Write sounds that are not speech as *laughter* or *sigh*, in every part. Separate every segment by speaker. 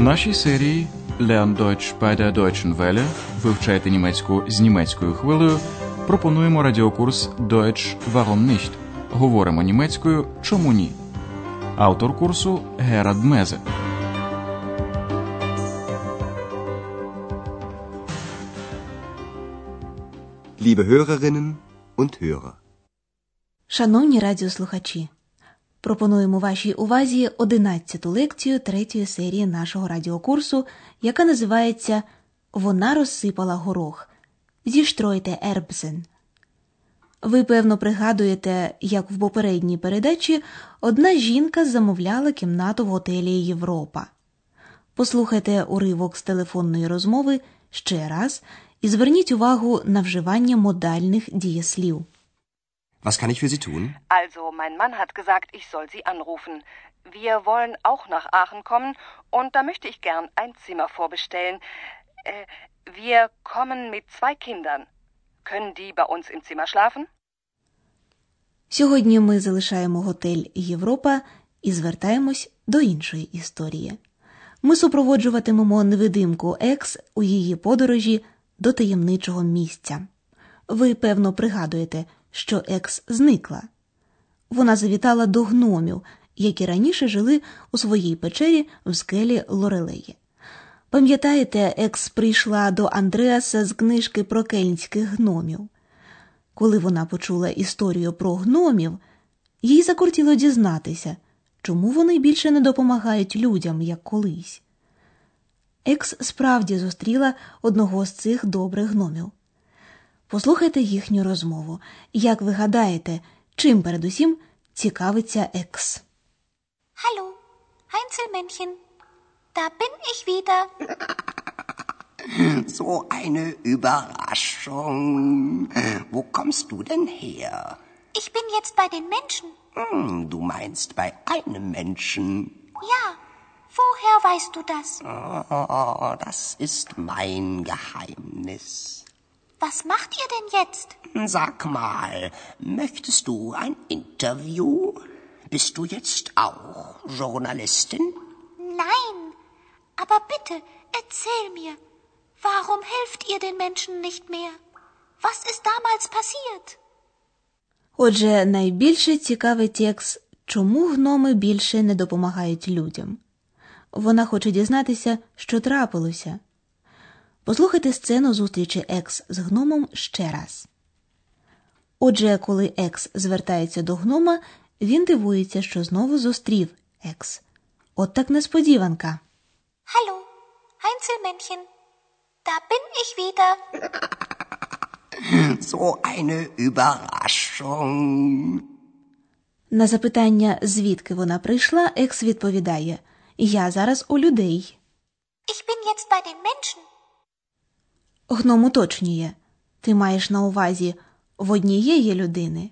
Speaker 1: У нашій серії Lern Deutsch bei der Deutschen Welle вивчайте німецьку з німецькою хвилею. Пропонуємо радіокурс Deutsch Warum nicht? Говоримо німецькою Чому ні? Автор курсу Герад Мезе.
Speaker 2: Liebe Hörerinnen und Hörer.
Speaker 3: Шановні радіослухачі, пропонуємо вашій увазі одинадцяту лекцію третьої серії нашого радіокурсу, яка називається Вона розсипала горох. Зіштройте Ербсен. Ви, певно, пригадуєте, як в попередній передачі одна жінка замовляла кімнату в готелі Європа. Послухайте уривок з телефонної розмови ще раз і зверніть увагу на вживання модальних дієслів.
Speaker 2: Was kann ich für Sie tun?
Speaker 4: Also, mein Mann hat gesagt, ich soll Sie anrufen. Wir wollen auch nach Aachen kommen und da möchte ich gern ein Zimmer vorbestellen. Äh, wir kommen mit zwei Kindern. Können die bei uns im Zimmer schlafen?
Speaker 3: Сьогодні ми залишаємо готель Європа і звертаємось до іншої історії. Ми супроводжуватимемо невидимку Екс у її подорожі до таємничого місця. Ви, певно, пригадуєте, що Екс зникла. Вона завітала до гномів, які раніше жили у своїй печері в скелі Лорелеї. Пам'ятаєте, Екс прийшла до Андреаса з книжки про кельнських гномів. Коли вона почула історію про гномів, їй закортіло дізнатися, чому вони більше не допомагають людям, як колись. Екс справді зустріла одного з цих добрих гномів. Послухайте їхню розмову. Як ви гадаєте, чим передусім цікавиться Екс?
Speaker 5: Hallo, Heinzelmännchen. Da bin ich wieder.
Speaker 6: So eine Überraschung. Wo kommst du denn her?
Speaker 5: Ich bin jetzt bei den Menschen.
Speaker 6: Hm, du meinst bei einem Menschen.
Speaker 5: Ja, woher weißt du das?
Speaker 6: Oh, das ist mein Geheimnis.
Speaker 5: Was macht ihr denn jetzt?
Speaker 6: Sag mal, möchtest du ein Interview? Bist du jetzt auch Journalistin?
Speaker 5: Nein, aber bitte, erzähl mir. Warum helft ihr den Menschen nicht mehr? Was ist damals passiert?
Speaker 3: Отже, найбільше цікавить Екс, чому гноми більше не допомагають людям. Вона хоче дізнатися, що трапилося. Послухайте сцену зустрічі Екс з гномом ще раз. Отже, коли Екс звертається до гнома, він дивується, що знову зустрів Екс. От так несподіванка.
Speaker 5: Hallo, Heinzelmännchen. Da bin ich wieder. *laughs*
Speaker 6: So eine Überraschung.
Speaker 3: На запитання, звідки вона прийшла, Екс відповідає: Я зараз у людей.
Speaker 5: Ich bin jetzt bei den Menschen.
Speaker 3: Гном уточнює. Ти маєш на увазі в однієї людини.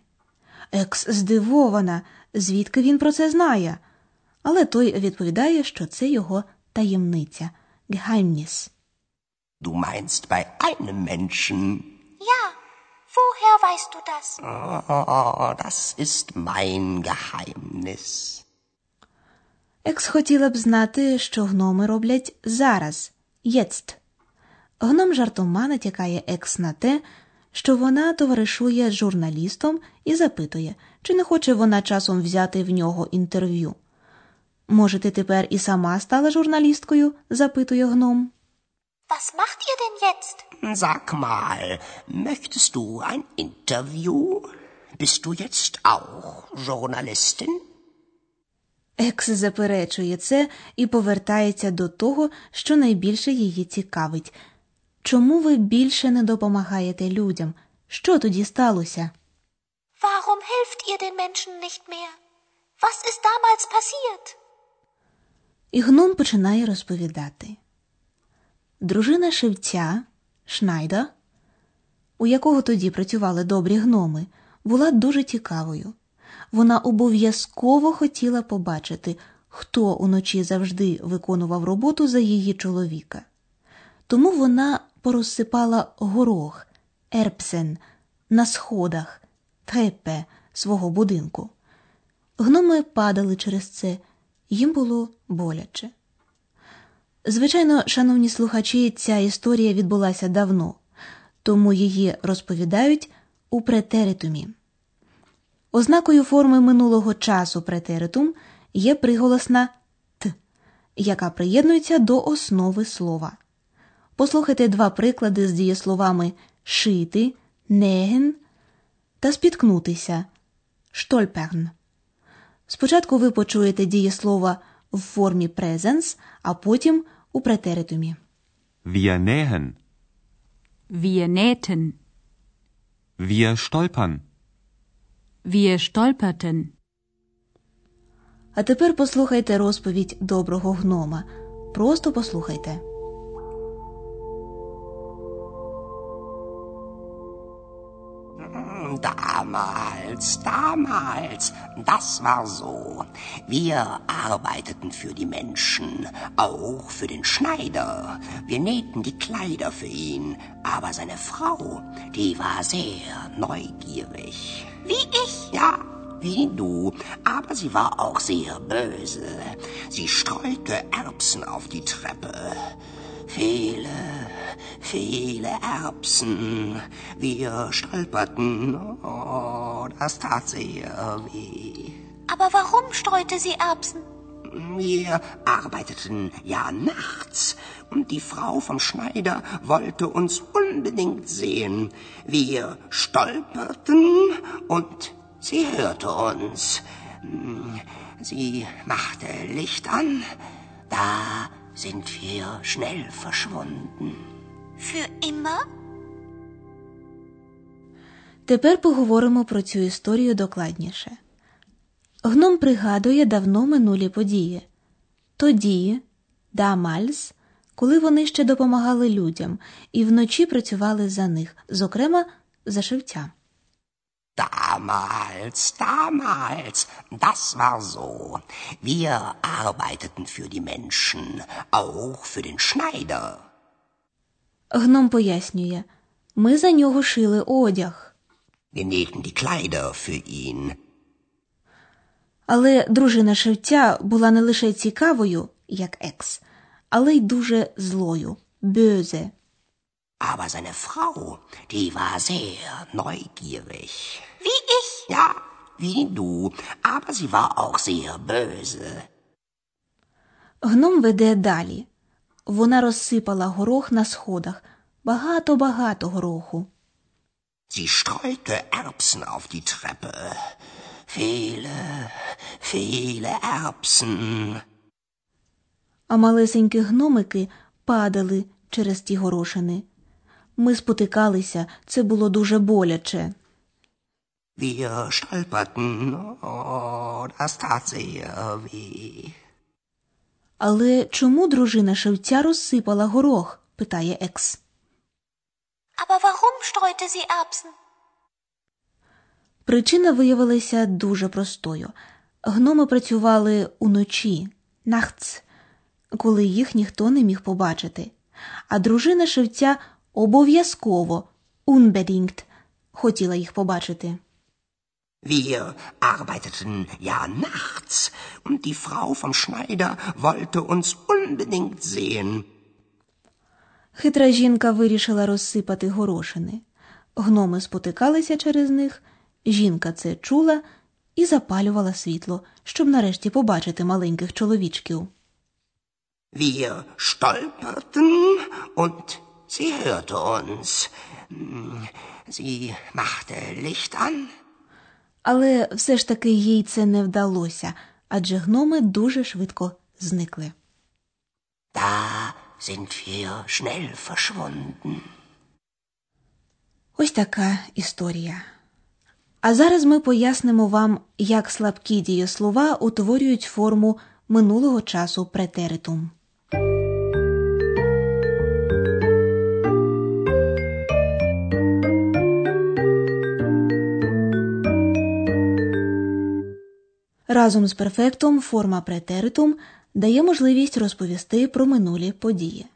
Speaker 3: Екс здивована, звідки він про це знає. Але той відповідає, що це його таємниця Geheimnis.
Speaker 6: Du meinst bei einem Menschen.
Speaker 5: Ja, woher weißt du das?
Speaker 6: Oh, das ist mein Geheimnis.
Speaker 3: Екс хотіла б знати, що гноми роблять зараз, єцт. Гном жартома натякає Екс на те, що вона товаришує з журналістом і запитує, чи не хоче вона часом взяти в нього інтерв'ю. Може, ти тепер і сама стала журналісткою? запитує гном.
Speaker 5: Was macht ihr denn jetzt?
Speaker 6: Sag mal, möchtest du ein Interview? Bist du jetzt auch Journalistin?
Speaker 3: Екс заперечує це і повертається до того, що найбільше її цікавить. Чому ви більше не допомагаєте людям? Що тоді сталося?
Speaker 5: Warum helft ihr den Menschen nicht mehr? Was ist damals passiert?
Speaker 3: І гном починає розповідати. Дружина шевця Шнайда, у якого тоді працювали добрі гноми, була дуже цікавою. Вона обов'язково хотіла побачити, хто уночі завжди виконував роботу за її чоловіка. Тому вона порозсипала горох, ерпсен на сходах, трепе свого будинку. Гноми падали через це, їм було боляче. Звичайно, шановні слухачі, ця історія відбулася давно, тому її розповідають у претеритумі. Ознакою форми минулого часу претеритум є приголосна т, яка приєднується до основи слова. Послухайте два приклади з дієсловами шити, неген та спіткнутися штольперн. Спочатку ви почуєте дієслова в формі презенс, а потім у претеритумі.
Speaker 7: Wir nähen.
Speaker 8: Wir nähten.
Speaker 7: Wir stolpern.
Speaker 8: Wir stolperten.
Speaker 3: А тепер послухайте розповідь доброго гнома. Просто послухайте.
Speaker 6: Damals, damals, das war so. Wir arbeiteten für die Menschen, auch für den Schneider. Wir nähten die Kleider für ihn, aber seine Frau, die war sehr neugierig.
Speaker 5: Wie ich.
Speaker 6: Ja, wie du, aber sie war auch sehr böse. Sie streute Erbsen auf die Treppe. Viele, viele Erbsen. Wir stolperten. Oh, das tat sehr weh.
Speaker 5: Aber warum streute sie Erbsen?
Speaker 6: Wir arbeiteten ja nachts und die Frau vom Schneider wollte uns unbedingt sehen. Wir stolperten und sie hörte uns. Sie machte Licht an. Da sind wir schnell verschwunden.
Speaker 5: Für immer?
Speaker 3: Тепер поговоримо про цю історію докладніше. Гном пригадує давно минулі події. Тоді, дамальс, коли вони ще допомагали людям і вночі працювали за них, зокрема за шевця.
Speaker 6: Damals, damals, das war so. Wir arbeiteten für die Menschen, auch für den Schneider.
Speaker 3: Гном пояснює ми за нього шили одяг.
Speaker 6: Wir nähten die Kleider für ihn.
Speaker 3: Але дружина шевця була не лише цікавою, як екс, але й дуже злою бöse.
Speaker 6: Aber seine Frau, die war sehr neugierig.
Speaker 5: Wie ich.
Speaker 6: Ja, wie du, aber sie war auch sehr böse.
Speaker 3: Гном веде далі. Вона розсипала горох на сходах. Багато-багато гороху.
Speaker 6: Sie streute Erbsen auf die Treppe. Viele, viele Erbsen.
Speaker 3: А малесенькі гномики падали через ті горошини. Ми спотикалися, це було дуже боляче.
Speaker 6: Wir stolperten. Oh, das tat sehr weh.
Speaker 3: Але чому дружина шевця розсипала горох? питає екс.
Speaker 5: Aber warum streute sie Erbsen?
Speaker 3: Причина виявилася дуже простою. Гноми працювали уночі, нахц, коли їх ніхто не міг побачити. А дружина шевця обов'язково unbedingt, хотіла їх побачити.
Speaker 6: Wir arbeiteten ja nachts und die Frau vom Schneider wollte uns unbedingt sehen.
Speaker 3: Хитра жінка вирішила розсипати горошини. Гноми спотикалися через них, жінка це чула і запалювала світло, щоб нарешті побачити маленьких чоловічків.
Speaker 6: Wir stolperten und sie hörte uns. Sie machte Licht an.
Speaker 3: Але все ж таки їй це не вдалося, адже гноми дуже швидко зникли.
Speaker 6: Da sind wir schnell verschwunden.
Speaker 3: Ось така історія. А зараз ми пояснимо вам, як слабкі дієслова утворюють форму минулого часу претеритум. Разом з перфектом форма претеритум дає можливість розповісти про минулі події.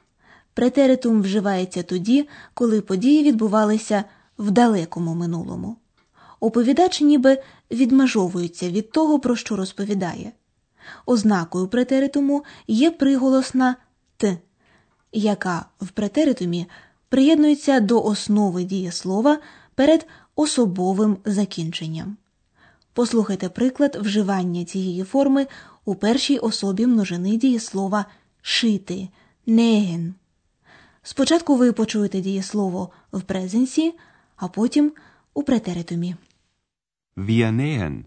Speaker 3: Претеритум вживається тоді, коли події відбувалися в далекому минулому. Оповідач ніби відмежовується від того, про що розповідає. Ознакою претеритуму є приголосна т, яка в претеритумі приєднується до основи дієслова перед особовим закінченням. Послухайте приклад вживання цієї форми у першій особі множини дієслова шити неген. Спочатку ви почуєте дієслово в презенсі, а потім у претеритумі.
Speaker 7: Wir nähen.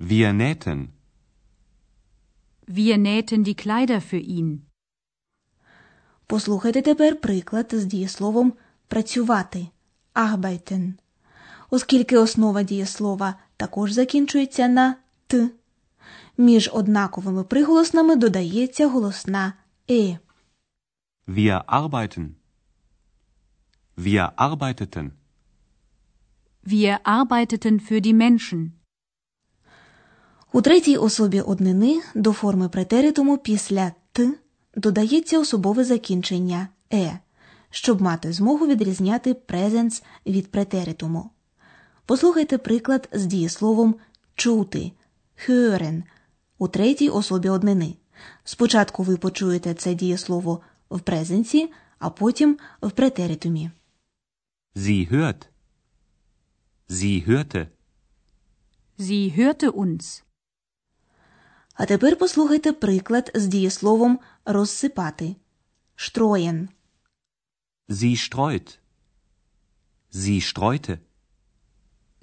Speaker 7: Wir nähten.
Speaker 8: Wir nähten die Kleider für ihn.
Speaker 3: Послухайте тепер приклад з дієсловом працювати arbeiten. Оскільки основа дієслова також закінчується на т, між однаковими приголосними додається голосна е.
Speaker 7: Wir arbeiten. Wir arbeiteten.
Speaker 8: Wir arbeiteten für die Menschen.
Speaker 3: У третій особі однини до форми претеритуму після т додається особове закінчення е, щоб мати змогу відрізняти презенс від претеритуму. Послухайте приклад з дієсловом чути hören у третій особі однини. Спочатку ви почуєте це дієслово в презенсі, а потім в претеритумі.
Speaker 7: Sie hört. Sie hörte.
Speaker 8: Sie hörte uns.
Speaker 3: А тепер послухайте приклад з дієсловом розсипати штроєн.
Speaker 7: Sie streut. Sie streute.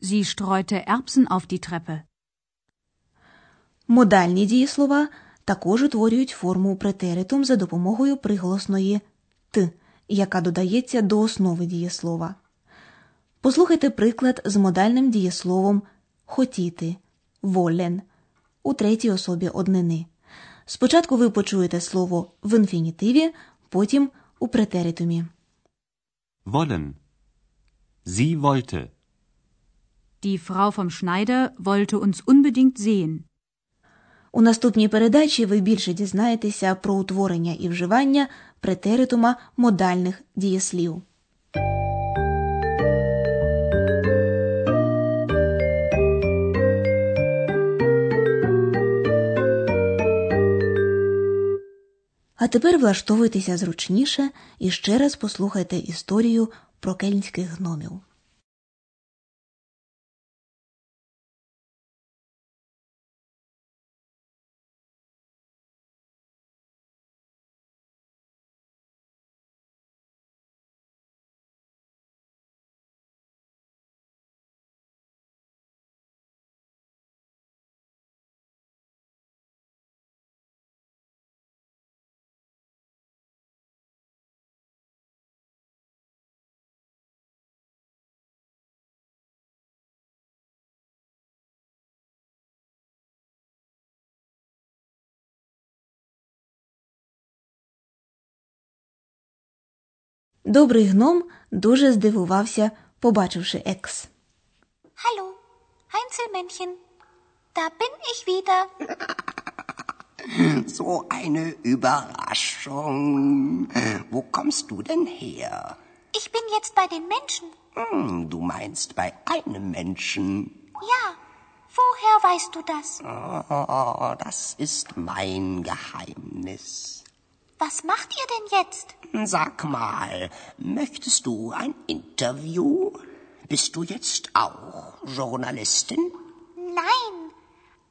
Speaker 8: Sie streute Erbsen auf die Treppe.
Speaker 3: Модальні дієслова також утворюють форму претеритум за допомогою приголосної т, яка додається до основи дієслова. Послухайте приклад з модальним дієсловом хотіти волен у третій особі однини. Спочатку ви почуєте слово в інфінітиві, потім у претеритумі.
Speaker 7: Wollen. Sie wollte.
Speaker 8: Die Frau vom Schneider wollte uns unbedingt sehen.
Speaker 3: У наступній передачі ви більше дізнаєтеся про утворення і вживання претеритума модальних дієслів. А тепер влаштовуйтеся зручніше і ще раз послухайте історію про кельнських гномів. Добрий гном дуже здивувався, побачивши екс.
Speaker 5: Hallo, Heinzelmännchen. Da bin ich wieder. *laughs*
Speaker 6: So eine Überraschung. Wo kommst du denn her?
Speaker 5: Ich bin jetzt bei den Menschen.
Speaker 6: Hm, du meinst bei einem Menschen.
Speaker 5: Ja, woher weißt du das?
Speaker 6: Oh, das ist mein Geheimnis.
Speaker 5: Was macht ihr denn jetzt?
Speaker 6: Sag mal, möchtest du ein Interview? Bist du jetzt auch Journalistin?
Speaker 5: Nein,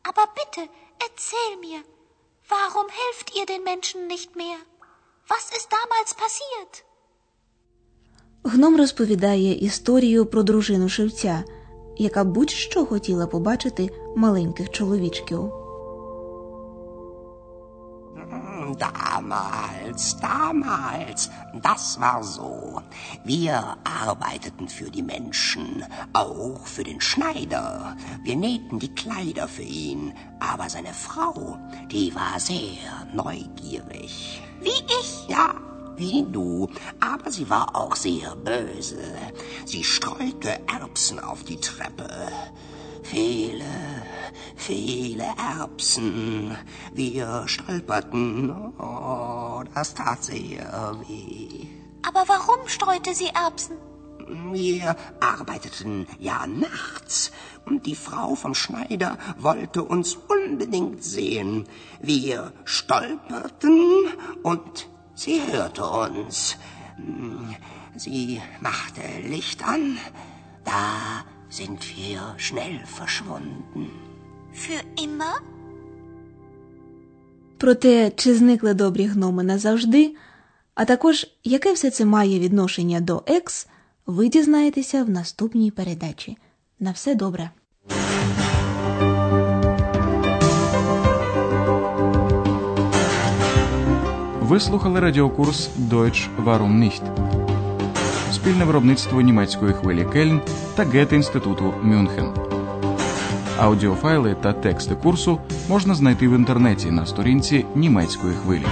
Speaker 5: aber bitte, erzähl mir, warum helft ihr den Menschen nicht mehr? Was ist damals passiert?
Speaker 3: Гном розповідає історію про дружину шевця, яка будь-що хотіла побачити маленьких чоловічків.
Speaker 6: Damals, damals, das war so. Wir arbeiteten für die Menschen, auch für den Schneider. Wir nähten die Kleider für ihn, aber seine Frau, die war sehr neugierig.
Speaker 5: Wie ich?
Speaker 6: Ja, wie du, aber sie war auch sehr böse. Sie streute Erbsen auf die Treppe. Viele, viele Erbsen. Wir stolperten. Oh, das tat sehr weh.
Speaker 5: Aber warum streute sie Erbsen?
Speaker 6: Wir arbeiteten ja nachts und die Frau vom Schneider wollte uns unbedingt sehen. Wir stolperten und sie hörte uns. Sie machte Licht an, da sind wir schnell verschwunden.
Speaker 5: Für immer?
Speaker 3: Про те, чи зникли добрі гноми назавжди, а також яке все це має відношення до екс, ви дізнаєтеся в наступній передачі. На все добре!
Speaker 1: Ви слухали радіокурс Deutsch Warum nicht? Спільне виробництво німецької хвилі Кельн та Гете-інституту Мюнхен. Аудіофайли та тексти курсу можна знайти в інтернеті на сторінці німецької хвилі.